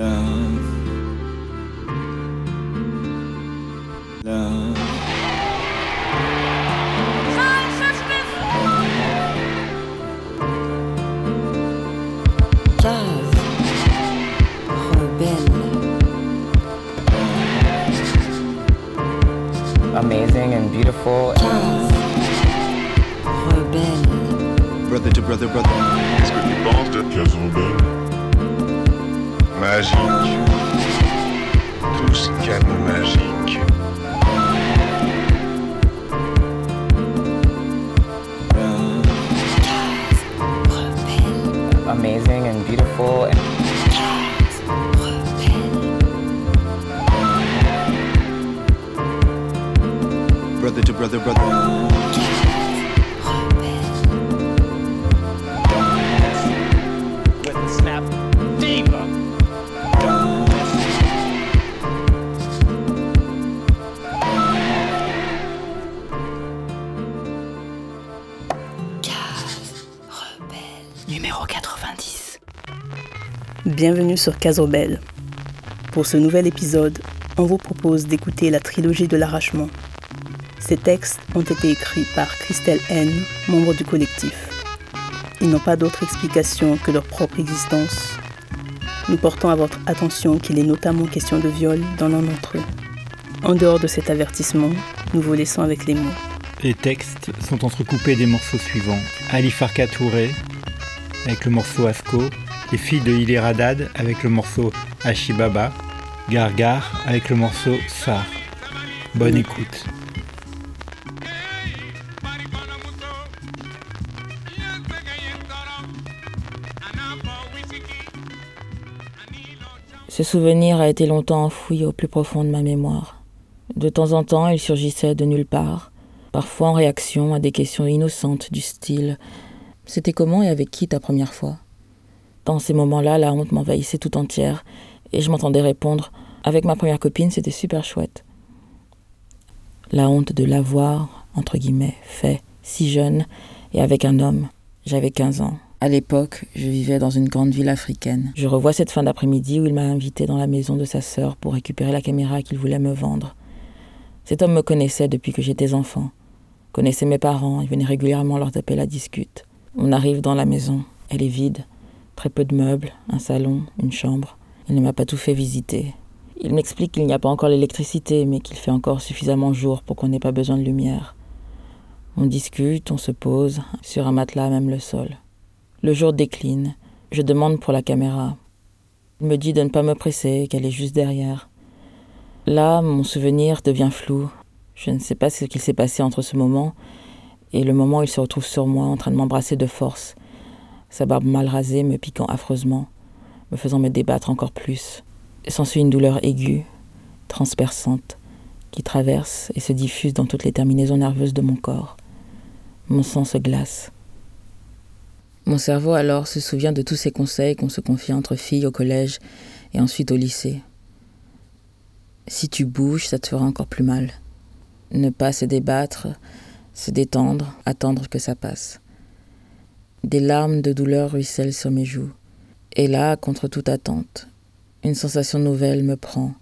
down. Bienvenue sur Casobel. Pour ce nouvel épisode, on vous propose d'écouter la trilogie de l'arrachement. Ces textes ont été écrits par Christelle N, membre du collectif. Ils n'ont pas d'autre explication que leur propre existence. Nous portons à votre attention qu'il est notamment question de viol dans l'un d'entre eux. En dehors de cet avertissement, nous vous laissons avec les mots. Les textes sont entrecoupés des morceaux suivants. Ali Farka Touré avec le morceau Asko, Les filles de Hilé Radad avec le morceau Ashibaba, Gargar avec le morceau Sar. Bonne écoute. Ce souvenir a été longtemps enfoui au plus profond de ma mémoire. De temps en temps, il surgissait de nulle part, parfois en réaction à des questions innocentes du style C'était comment et avec qui ta première fois? Dans ces moments-là, la honte m'envahissait tout entière et je m'entendais répondre Avec ma première copine, c'était super chouette. La honte de l'avoir, entre guillemets, fait si jeune et avec un homme. J'avais 15 ans. À l'époque, je vivais dans une grande ville africaine. Je revois cette fin d'après-midi où il m'a invité dans la maison de sa sœur pour récupérer la caméra qu'il voulait me vendre. Cet homme me connaissait depuis que j'étais enfant, connaissait mes parents et venait régulièrement leur taper la discute. On arrive dans la maison, elle est vide, très peu de meubles, un salon, une chambre. Il ne m'a pas tout fait visiter. Il m'explique qu'il n'y a pas encore l'électricité, mais qu'il fait encore suffisamment jour pour qu'on n'ait pas besoin de lumière. On discute, on se pose, sur un matelas, même le sol. Le jour décline. Je demande pour la caméra. Il me dit de ne pas me presser, qu'elle est juste derrière. Là, mon souvenir devient flou. Je ne sais pas ce qu'il s'est passé entre ce moment et le moment où il se retrouve sur moi en train de m'embrasser de force, sa barbe mal rasée me piquant affreusement, me faisant me débattre encore plus. S'ensuit une douleur aiguë, transperçante, qui traverse et se diffuse dans toutes les terminaisons nerveuses de mon corps. Mon sang se glace. Mon cerveau alors se souvient de tous ces conseils qu'on se confie entre filles au collège et ensuite au lycée. Si tu bouges, ça te fera encore plus mal. Ne pas se débattre, se détendre, attendre que ça passe. Des larmes de douleur ruissellent sur mes joues. Et là, contre toute attente, une sensation nouvelle me prend,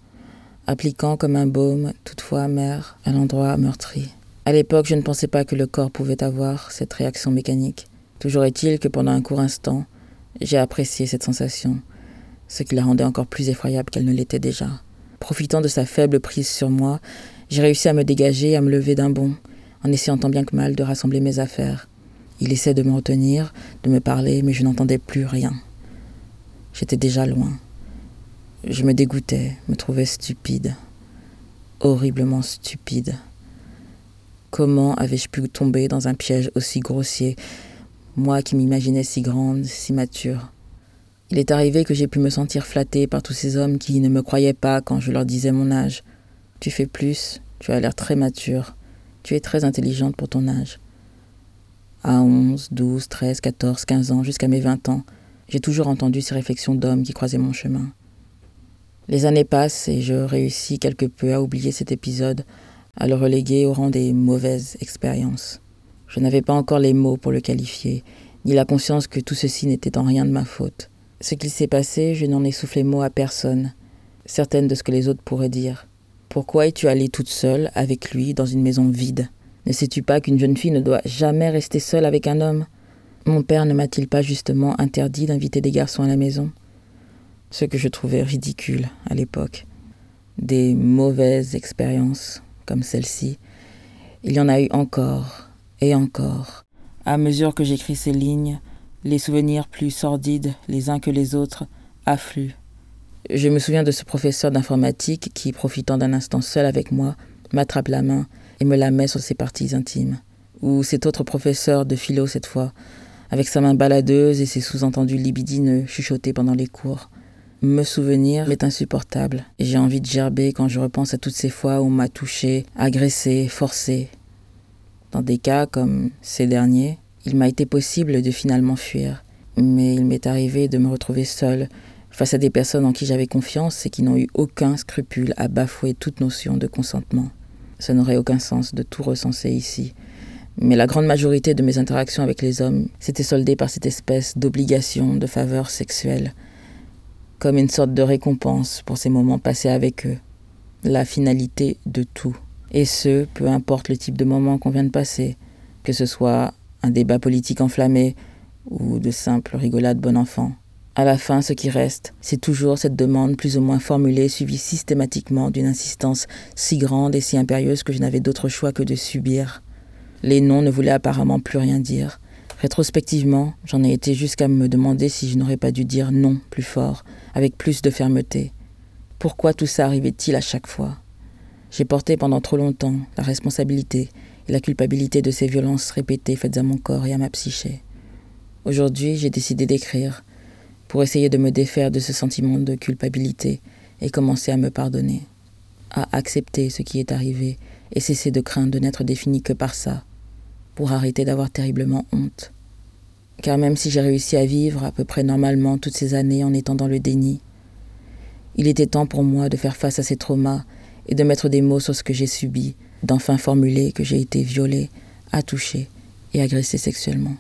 appliquant comme un baume, toutefois amer, à l'endroit meurtri. À l'époque, je ne pensais pas que le corps pouvait avoir cette réaction mécanique. Toujours est-il que pendant un court instant, j'ai apprécié cette sensation, ce qui la rendait encore plus effroyable qu'elle ne l'était déjà. Profitant de sa faible prise sur moi, j'ai réussi à me dégager et à me lever d'un bond, en essayant tant bien que mal de rassembler mes affaires. Il essaie de me retenir, de me parler, mais je n'entendais plus rien. J'étais déjà loin. Je me dégoûtais, me trouvais stupide, horriblement stupide. Comment avais-je pu tomber dans un piège aussi grossier, moi qui m'imaginais si grande, si mature Il est arrivé que j'ai pu me sentir flattée par tous ces hommes qui ne me croyaient pas quand je leur disais mon âge. Tu fais plus, tu as l'air très mature, tu es très intelligente pour ton âge. À 11, 12, 13, 14, 15 ans, jusqu'à mes 20 ans, j'ai toujours entendu ces réflexions d'hommes qui croisaient mon chemin. Les années passent et je réussis quelque peu à oublier cet épisode, à le reléguer au rang des mauvaises expériences. Je n'avais pas encore les mots pour le qualifier, ni la conscience que tout ceci n'était en rien de ma faute. Ce qu'il s'est passé, je n'en ai soufflé mot à personne, certaine de ce que les autres pourraient dire. Pourquoi es-tu allée toute seule avec lui dans une maison vide? Ne sais-tu pas qu'une jeune fille ne doit jamais rester seule avec un homme? Mon père ne m'a-t-il pas justement interdit d'inviter des garçons à la maison? Ce que je trouvais ridicule à l'époque. Des mauvaises expériences comme celle-ci, il y en a eu encore et encore. À mesure que j'écris ces lignes, les souvenirs plus sordides les uns que les autres affluent. Je me souviens de ce professeur d'informatique qui, profitant d'un instant seul avec moi, m'attrape la main et me la met sur ses parties intimes. Ou cet autre professeur de philo cette fois, avec sa main baladeuse et ses sous-entendus libidineux chuchotés pendant les cours. Me souvenir m'est insupportable et j'ai envie de gerber quand je repense à toutes ces fois où on m'a touché, agressé, forcé. Dans des cas comme ces derniers, il m'a été possible de finalement fuir, mais il m'est arrivé de me retrouver seul face à des personnes en qui j'avais confiance et qui n'ont eu aucun scrupule à bafouer toute notion de consentement. Ça n'aurait aucun sens de tout recenser ici, mais la grande majorité de mes interactions avec les hommes s'était soldée par cette espèce d'obligation de faveur sexuelle comme une sorte de récompense pour ces moments passés avec eux, la finalité de tout. Et ce, peu importe le type de moment qu'on vient de passer, que ce soit un débat politique enflammé ou de simples rigolades bon enfant. À la fin, ce qui reste, c'est toujours cette demande plus ou moins formulée, suivie systématiquement d'une insistance si grande et si impérieuse que je n'avais d'autre choix que de subir. Les noms ne voulaient apparemment plus rien dire. Rétrospectivement, j'en ai été jusqu'à me demander si je n'aurais pas dû dire non plus fort, avec plus de fermeté. Pourquoi tout ça arrivait-il à chaque fois? J'ai porté pendant trop longtemps la responsabilité et la culpabilité de ces violences répétées faites à mon corps et à ma psyché. Aujourd'hui, j'ai décidé d'écrire pour essayer de me défaire de ce sentiment de culpabilité et commencer à me pardonner, à accepter ce qui est arrivé et cesser de craindre de n'être défini que par ça, pour arrêter d'avoir terriblement honte. Car même si j'ai réussi à vivre à peu près normalement toutes ces années en étant dans le déni, il était temps pour moi de faire face à ces traumas et de mettre des mots sur ce que j'ai subi, d'enfin formuler que j'ai été violée, attouchée et agressée sexuellement.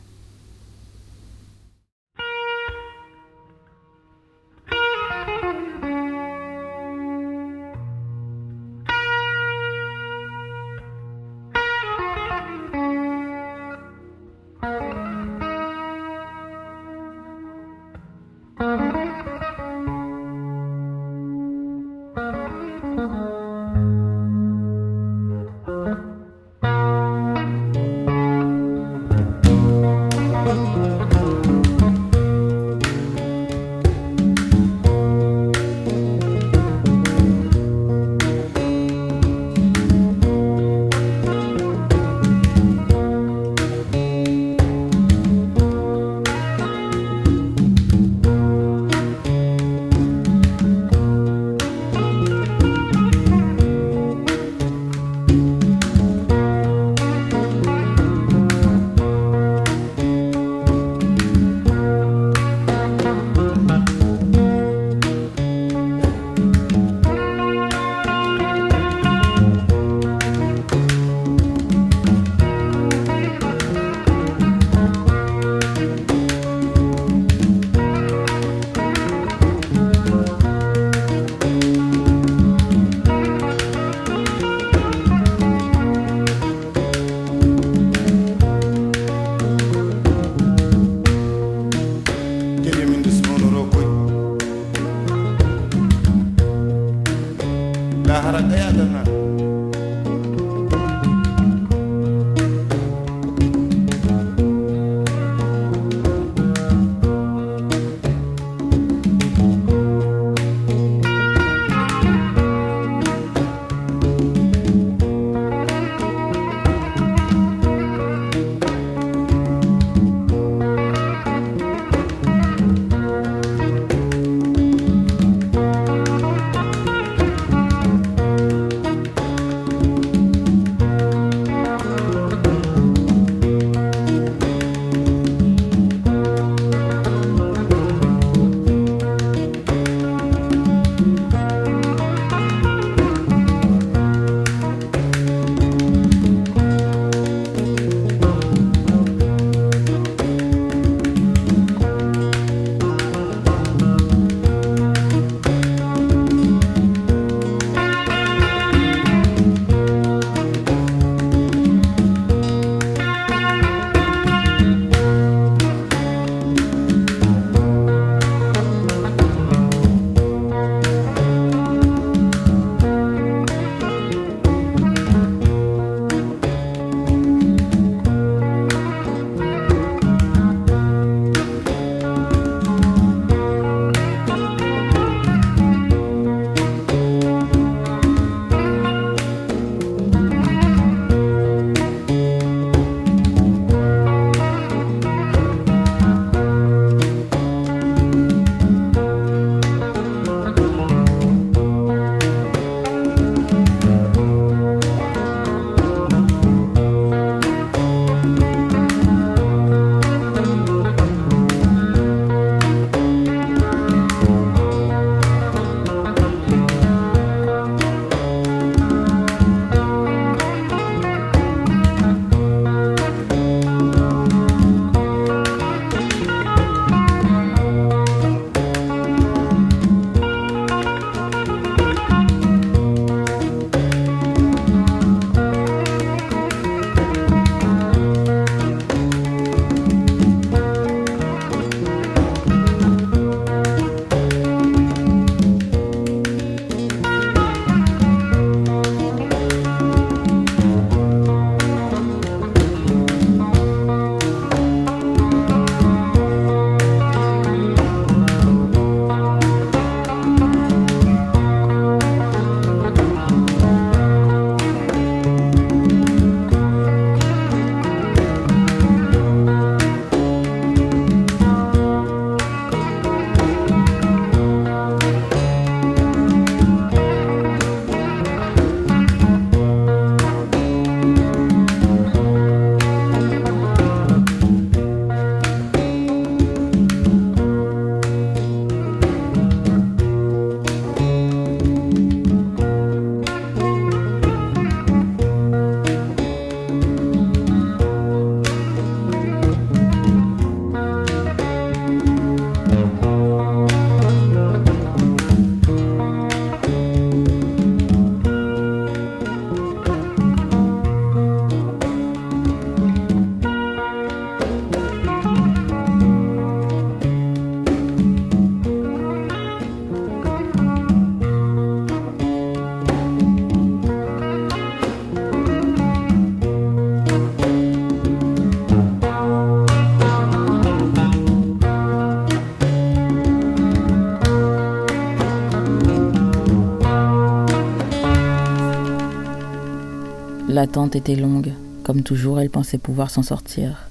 L'attente était longue. Comme toujours, elle pensait pouvoir s'en sortir.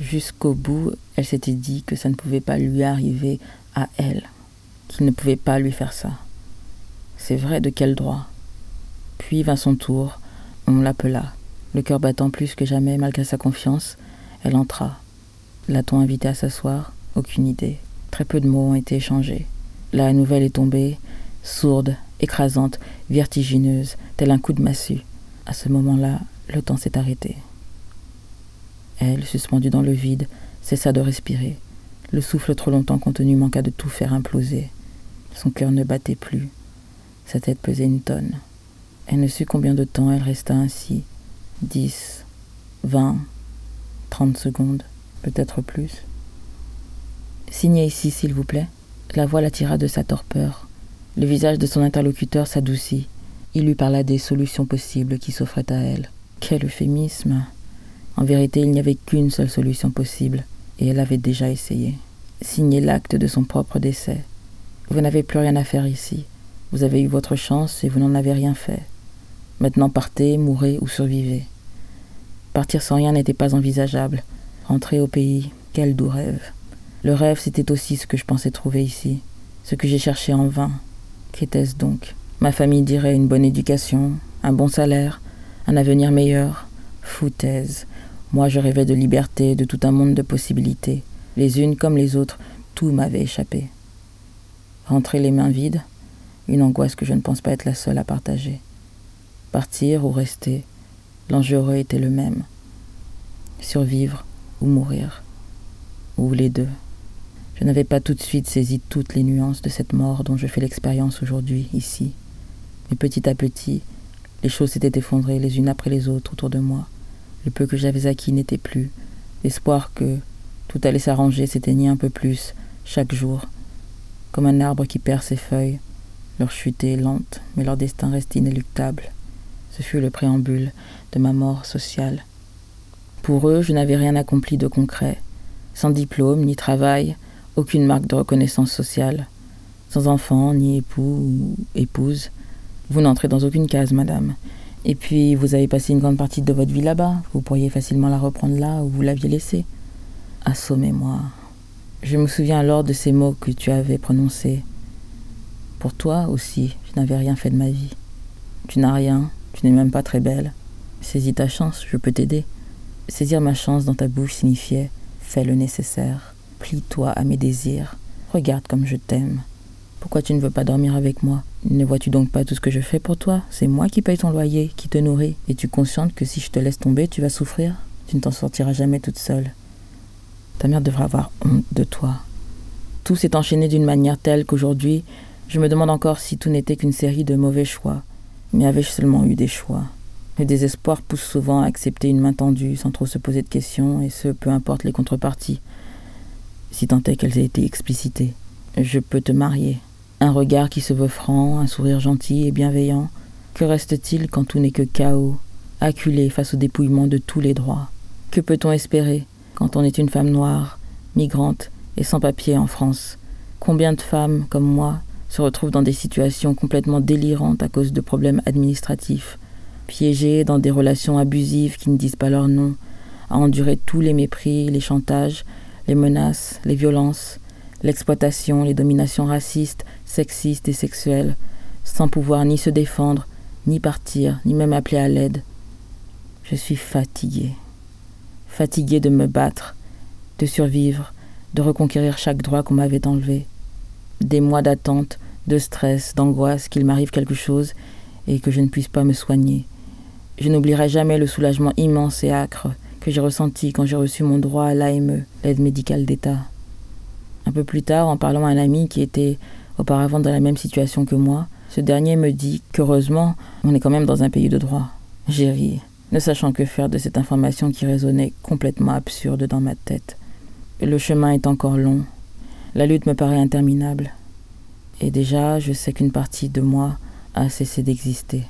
Jusqu'au bout, elle s'était dit que ça ne pouvait pas lui arriver à elle, qu'il ne pouvait pas lui faire ça. C'est vrai, de quel droit? Puis vint son tour, on l'appela. Le cœur battant plus que jamais malgré sa confiance, elle entra. L'a-t-on invitée à s'asseoir? Aucune idée. Très peu de mots ont été échangés. La nouvelle est tombée, sourde, écrasante, vertigineuse, tel un coup de massue. À ce moment-là, le temps s'est arrêté. Elle, suspendue dans le vide, cessa de respirer. Le souffle trop longtemps contenu manqua de tout faire imploser. Son cœur ne battait plus. Sa tête pesait une tonne. Elle ne sut combien de temps elle resta ainsi. Dix, vingt, trente secondes, peut-être plus. Signez ici, s'il vous plaît. La voix l'attira de sa torpeur. Le visage de son interlocuteur s'adoucit. Il lui parla des solutions possibles qui s'offraient à elle. Quel euphémisme En vérité, il n'y avait qu'une seule solution possible, et elle avait déjà essayé. Signer l'acte de son propre décès. Vous n'avez plus rien à faire ici. Vous avez eu votre chance et vous n'en avez rien fait. Maintenant partez, mourrez ou survivez. Partir sans rien n'était pas envisageable. Rentrer au pays, quel doux rêve. Le rêve, c'était aussi ce que je pensais trouver ici, ce que j'ai cherché en vain. Qu'était-ce donc? Ma famille dirait une bonne éducation, un bon salaire, un avenir meilleur. Foutaise. Moi, je rêvais de liberté, de tout un monde de possibilités. Les unes comme les autres, tout m'avait échappé. Rentrer les mains vides, une angoisse que je ne pense pas être la seule à partager. Partir ou rester, l'enjeu aurait été le même. Survivre ou mourir, ou les deux. Je n'avais pas tout de suite saisi toutes les nuances de cette mort dont je fais l'expérience aujourd'hui, ici. Mais petit à petit, les choses s'étaient effondrées les unes après les autres autour de moi. Le peu que j'avais acquis n'était plus. L'espoir que tout allait s'arranger s'éteignait un peu plus, chaque jour, comme un arbre qui perd ses feuilles. Leur chute est lente, mais leur destin reste inéluctable. Ce fut le préambule de ma mort sociale. Pour eux, je n'avais rien accompli de concret. Sans diplôme, ni travail, aucune marque de reconnaissance sociale. Sans enfant, ni époux ou épouse. Vous n'entrez dans aucune case, madame. Et puis, vous avez passé une grande partie de votre vie là-bas. Vous pourriez facilement la reprendre là où vous l'aviez laissée. Assommez-moi. Je me souviens alors de ces mots que tu avais prononcés. Pour toi aussi, je n'avais rien fait de ma vie. Tu n'as rien, tu n'es même pas très belle. Saisis ta chance, je peux t'aider. Saisir ma chance dans ta bouche signifiait fais le nécessaire, plie-toi à mes désirs, regarde comme je t'aime. Pourquoi tu ne veux pas dormir avec moi? Ne vois-tu donc pas tout ce que je fais pour toi? C'est moi qui paye ton loyer, qui te nourrit. Es-tu consciente que si je te laisse tomber, tu vas souffrir? Tu ne t'en sortiras jamais toute seule. Ta mère devra avoir honte de toi. Tout s'est enchaîné d'une manière telle qu'aujourd'hui, je me demande encore si tout n'était qu'une série de mauvais choix. Mais avais-je seulement eu des choix? Le désespoir pousse souvent à accepter une main tendue sans trop se poser de questions, et ce, peu importe les contreparties, si tant est qu'elles aient été explicitées. Je peux te marier. Un regard qui se veut franc, un sourire gentil et bienveillant. Que reste-t-il quand tout n'est que chaos, acculé face au dépouillement de tous les droits? Que peut-on espérer quand on est une femme noire, migrante et sans papier en France? Combien de femmes, comme moi, se retrouvent dans des situations complètement délirantes à cause de problèmes administratifs, piégées dans des relations abusives qui ne disent pas leur nom, à endurer tous les mépris, les chantages, les menaces, les violences, l'exploitation, les dominations racistes, sexistes et sexuelles, sans pouvoir ni se défendre, ni partir, ni même appeler à l'aide. Je suis fatiguée. Fatiguée de me battre, de survivre, de reconquérir chaque droit qu'on m'avait enlevé. Des mois d'attente, de stress, d'angoisse qu'il m'arrive quelque chose et que je ne puisse pas me soigner. Je n'oublierai jamais le soulagement immense et âcre que j'ai ressenti quand j'ai reçu mon droit à l'AME, l'aide médicale d'État. Un peu plus tard, en parlant à un ami qui était auparavant dans la même situation que moi, ce dernier me dit qu'heureusement, on est quand même dans un pays de droit. J'ai ri, ne sachant que faire de cette information qui résonnait complètement absurde dans ma tête. Le chemin est encore long. La lutte me paraît interminable. Et déjà, je sais qu'une partie de moi a cessé d'exister.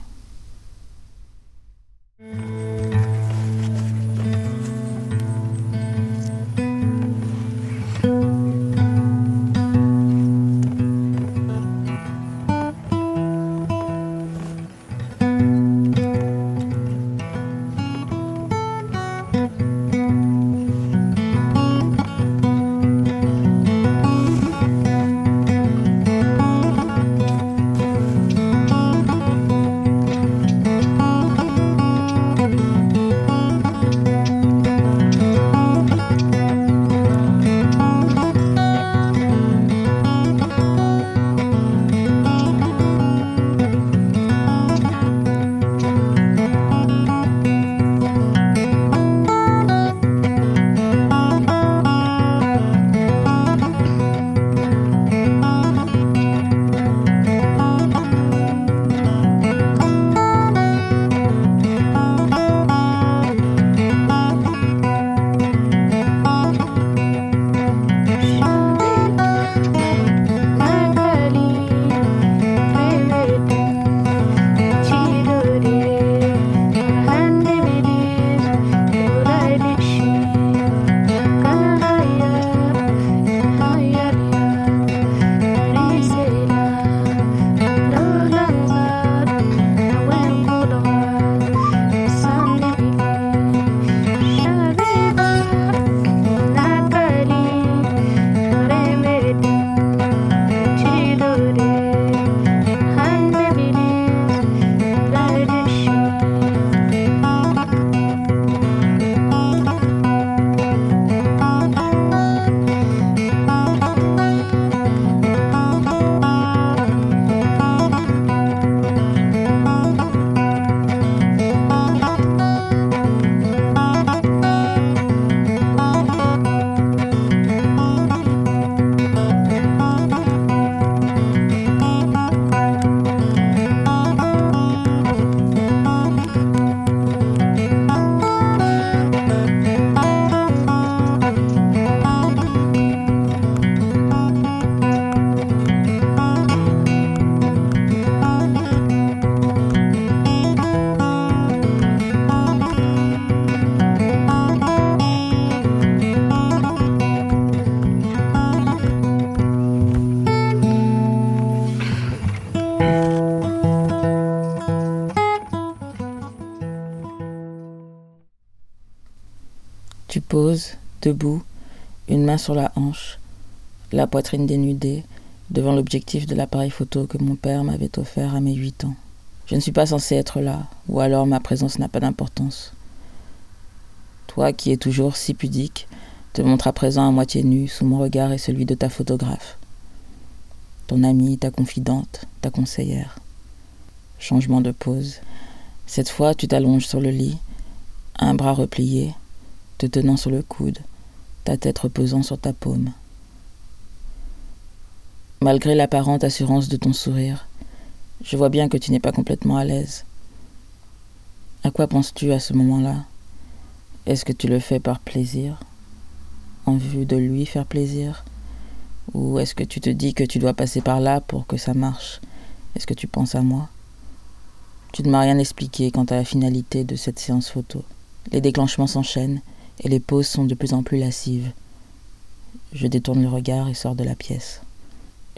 Pose, debout, une main sur la hanche, la poitrine dénudée, devant l'objectif de l'appareil photo que mon père m'avait offert à mes huit ans. Je ne suis pas censé être là, ou alors ma présence n'a pas d'importance. Toi qui es toujours si pudique, te montre à présent à moitié nu sous mon regard et celui de ta photographe. Ton amie, ta confidente, ta conseillère. Changement de pose. Cette fois, tu t'allonges sur le lit, un bras replié, te tenant sur le coude, ta tête reposant sur ta paume. Malgré l'apparente assurance de ton sourire, je vois bien que tu n'es pas complètement à l'aise. À quoi penses-tu à ce moment-là? Est-ce que tu le fais par plaisir En vue de lui faire plaisir? Ou est-ce que tu te dis que tu dois passer par là pour que ça marche? Est-ce que tu penses à moi? Tu ne m'as rien expliqué quant à la finalité de cette séance photo. Les déclenchements s'enchaînent et les pauses sont de plus en plus lascives. Je détourne le regard et sors de la pièce.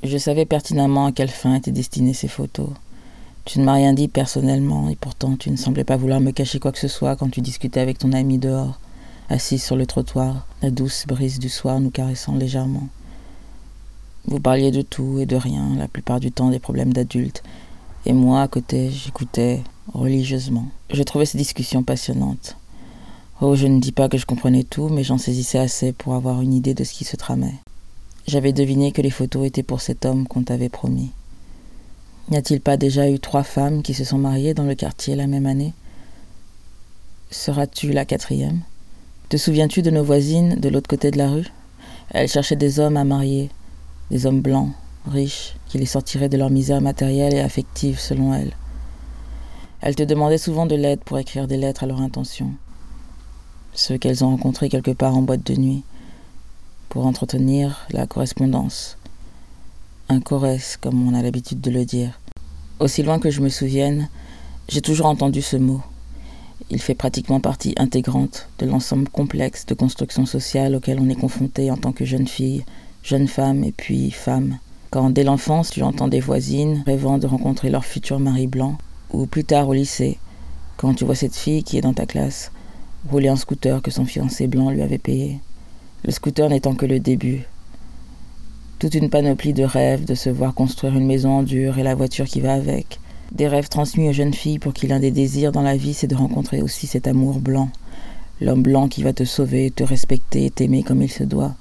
Je savais pertinemment à quelle fin étaient destinées ces photos. Tu ne m'as rien dit personnellement, et pourtant tu ne semblais pas vouloir me cacher quoi que ce soit quand tu discutais avec ton ami dehors, assis sur le trottoir, la douce brise du soir nous caressant légèrement. Vous parliez de tout et de rien, la plupart du temps des problèmes d'adultes, et moi, à côté, j'écoutais religieusement. Je trouvais ces discussions passionnantes. Oh, je ne dis pas que je comprenais tout, mais j'en saisissais assez pour avoir une idée de ce qui se tramait. J'avais deviné que les photos étaient pour cet homme qu'on t'avait promis. N'y a-t-il pas déjà eu trois femmes qui se sont mariées dans le quartier la même année? Seras-tu la quatrième? Te souviens-tu de nos voisines de l'autre côté de la rue? Elles cherchaient des hommes à marier, des hommes blancs, riches, qui les sortiraient de leur misère matérielle et affective selon elles. Elles te demandaient souvent de l'aide pour écrire des lettres à leur intention. Ceux qu'elles ont rencontrés quelque part en boîte de nuit, pour entretenir la correspondance. Un chorès, comme on a l'habitude de le dire. Aussi loin que je me souvienne, j'ai toujours entendu ce mot. Il fait pratiquement partie intégrante de l'ensemble complexe de construction sociale auquel on est confronté en tant que jeune fille, jeune femme et puis femme. Quand dès l'enfance tu entends des voisines rêvant de rencontrer leur futur mari blanc, ou plus tard au lycée, quand tu vois cette fille qui est dans ta classe rouler un scooter que son fiancé blanc lui avait payé le scooter n'étant que le début. Toute une panoplie de rêves, de se voir construire une maison en dur et la voiture qui va avec. Des rêves transmis aux jeunes filles pour qui l'un des désirs dans la vie c'est de rencontrer aussi cet amour blanc. L'homme blanc qui va te sauver, te respecter t'aimer comme il se doit.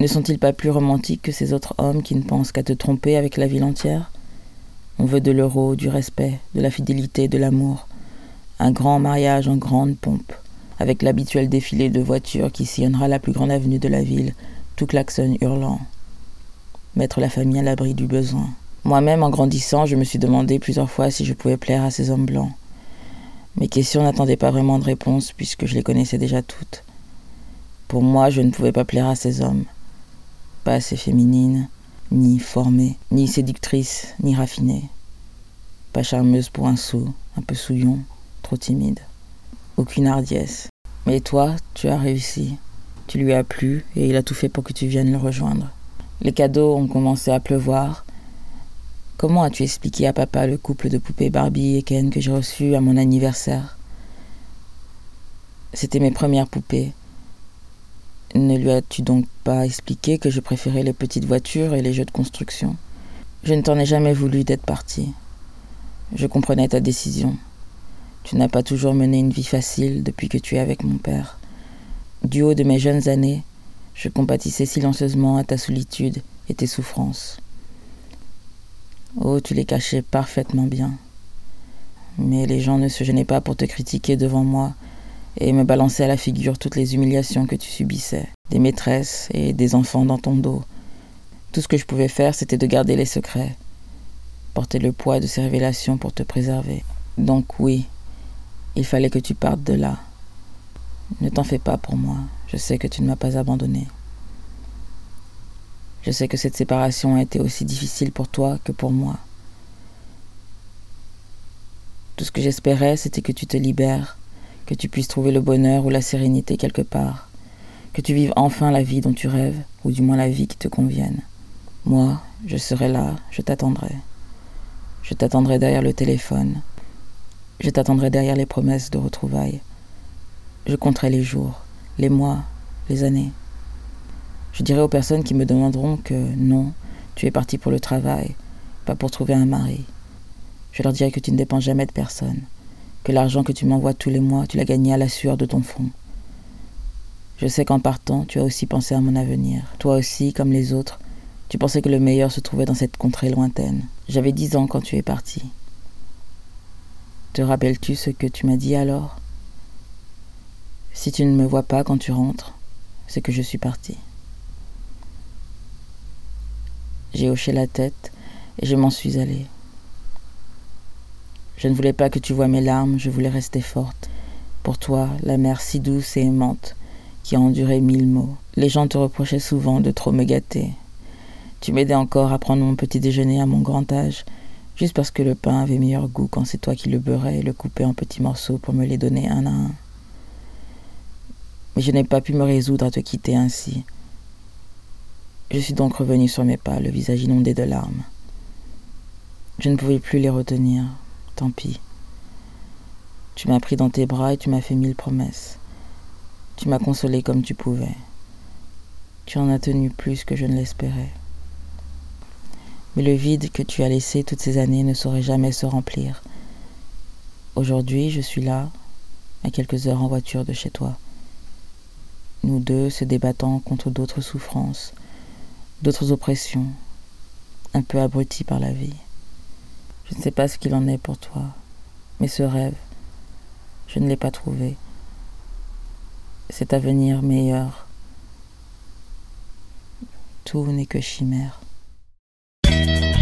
Ne sont-ils pas plus romantiques que ces autres hommes qui ne pensent qu'à te tromper avec la ville entière? On veut de l'euro, du respect, de la fidélité, de l'amour. Un grand mariage en grande pompe avec l'habituel défilé de voitures qui sillonnera la plus grande avenue de la ville, tout klaxon hurlant. Mettre la famille à l'abri du besoin. Moi-même, en grandissant, je me suis demandé plusieurs fois si je pouvais plaire à ces hommes blancs. Mes questions n'attendaient pas vraiment de réponse puisque je les connaissais déjà toutes. Pour moi, je ne pouvais pas plaire à ces hommes. Pas assez féminine, ni formée, ni séductrice, ni raffinée. Pas charmeuse pour un sou, un peu souillon, trop timide aucune hardiesse. Mais toi, tu as réussi. Tu lui as plu et il a tout fait pour que tu viennes le rejoindre. Les cadeaux ont commencé à pleuvoir. Comment as-tu expliqué à papa le couple de poupées Barbie et Ken que j'ai reçu à mon anniversaire? C'était mes premières poupées. Ne lui as-tu donc pas expliqué que je préférais les petites voitures et les jeux de construction? Je ne t'en ai jamais voulu d'être parti. Je comprenais ta décision. Tu n'as pas toujours mené une vie facile depuis que tu es avec mon père. Du haut de mes jeunes années, je compatissais silencieusement à ta solitude et tes souffrances. Oh, tu les cachais parfaitement bien. Mais les gens ne se gênaient pas pour te critiquer devant moi et me balancer à la figure toutes les humiliations que tu subissais, des maîtresses et des enfants dans ton dos. Tout ce que je pouvais faire, c'était de garder les secrets, porter le poids de ces révélations pour te préserver. Donc oui, il fallait que tu partes de là. Ne t'en fais pas pour moi. Je sais que tu ne m'as pas abandonné. Je sais que cette séparation a été aussi difficile pour toi que pour moi. Tout ce que j'espérais, c'était que tu te libères, que tu puisses trouver le bonheur ou la sérénité quelque part, que tu vives enfin la vie dont tu rêves, ou du moins la vie qui te convienne. Moi, je serai là, je t'attendrai. Je t'attendrai derrière le téléphone, je t'attendrai derrière les promesses de retrouvailles. Je compterai les jours, les mois, les années. Je dirais aux personnes qui me demanderont que non, tu es parti pour le travail, pas pour trouver un mari. Je leur dirai que tu ne dépends jamais de personne, que l'argent que tu m'envoies tous les mois, tu l'as gagné à la sueur de ton front. Je sais qu'en partant, tu as aussi pensé à mon avenir. Toi aussi, comme les autres, tu pensais que le meilleur se trouvait dans cette contrée lointaine. J'avais dix ans quand tu es parti. Te rappelles-tu ce que tu m'as dit alors? Si tu ne me vois pas quand tu rentres, c'est que je suis parti. J'ai hoché la tête et je m'en suis allée. Je ne voulais pas que tu vois mes larmes, je voulais rester forte. Pour toi, la mère si douce et aimante, qui a enduré mille mots. Les gens te reprochaient souvent de trop me gâter. Tu m'aidais encore à prendre mon petit déjeuner à mon grand âge, juste parce que le pain avait meilleur goût quand c'est toi qui le beurrais et le coupais en petits morceaux pour me les donner un à un. Mais je n'ai pas pu me résoudre à te quitter ainsi. Je suis donc revenu sur mes pas, le visage inondé de larmes. Je ne pouvais plus les retenir, tant pis. Tu m'as pris dans tes bras et tu m'as fait mille promesses. Tu m'as consolé comme tu pouvais. Tu en as tenu plus que je ne l'espérais. Mais le vide que tu as laissé toutes ces années ne saurait jamais se remplir. Aujourd'hui, je suis là, à quelques heures en voiture de chez toi. Nous deux se débattant contre d'autres souffrances, d'autres oppressions, un peu abrutis par la vie. Je ne sais pas ce qu'il en est pour toi, mais ce rêve, je ne l'ai pas trouvé. Cet avenir meilleur, tout n'est que chimère. Bye.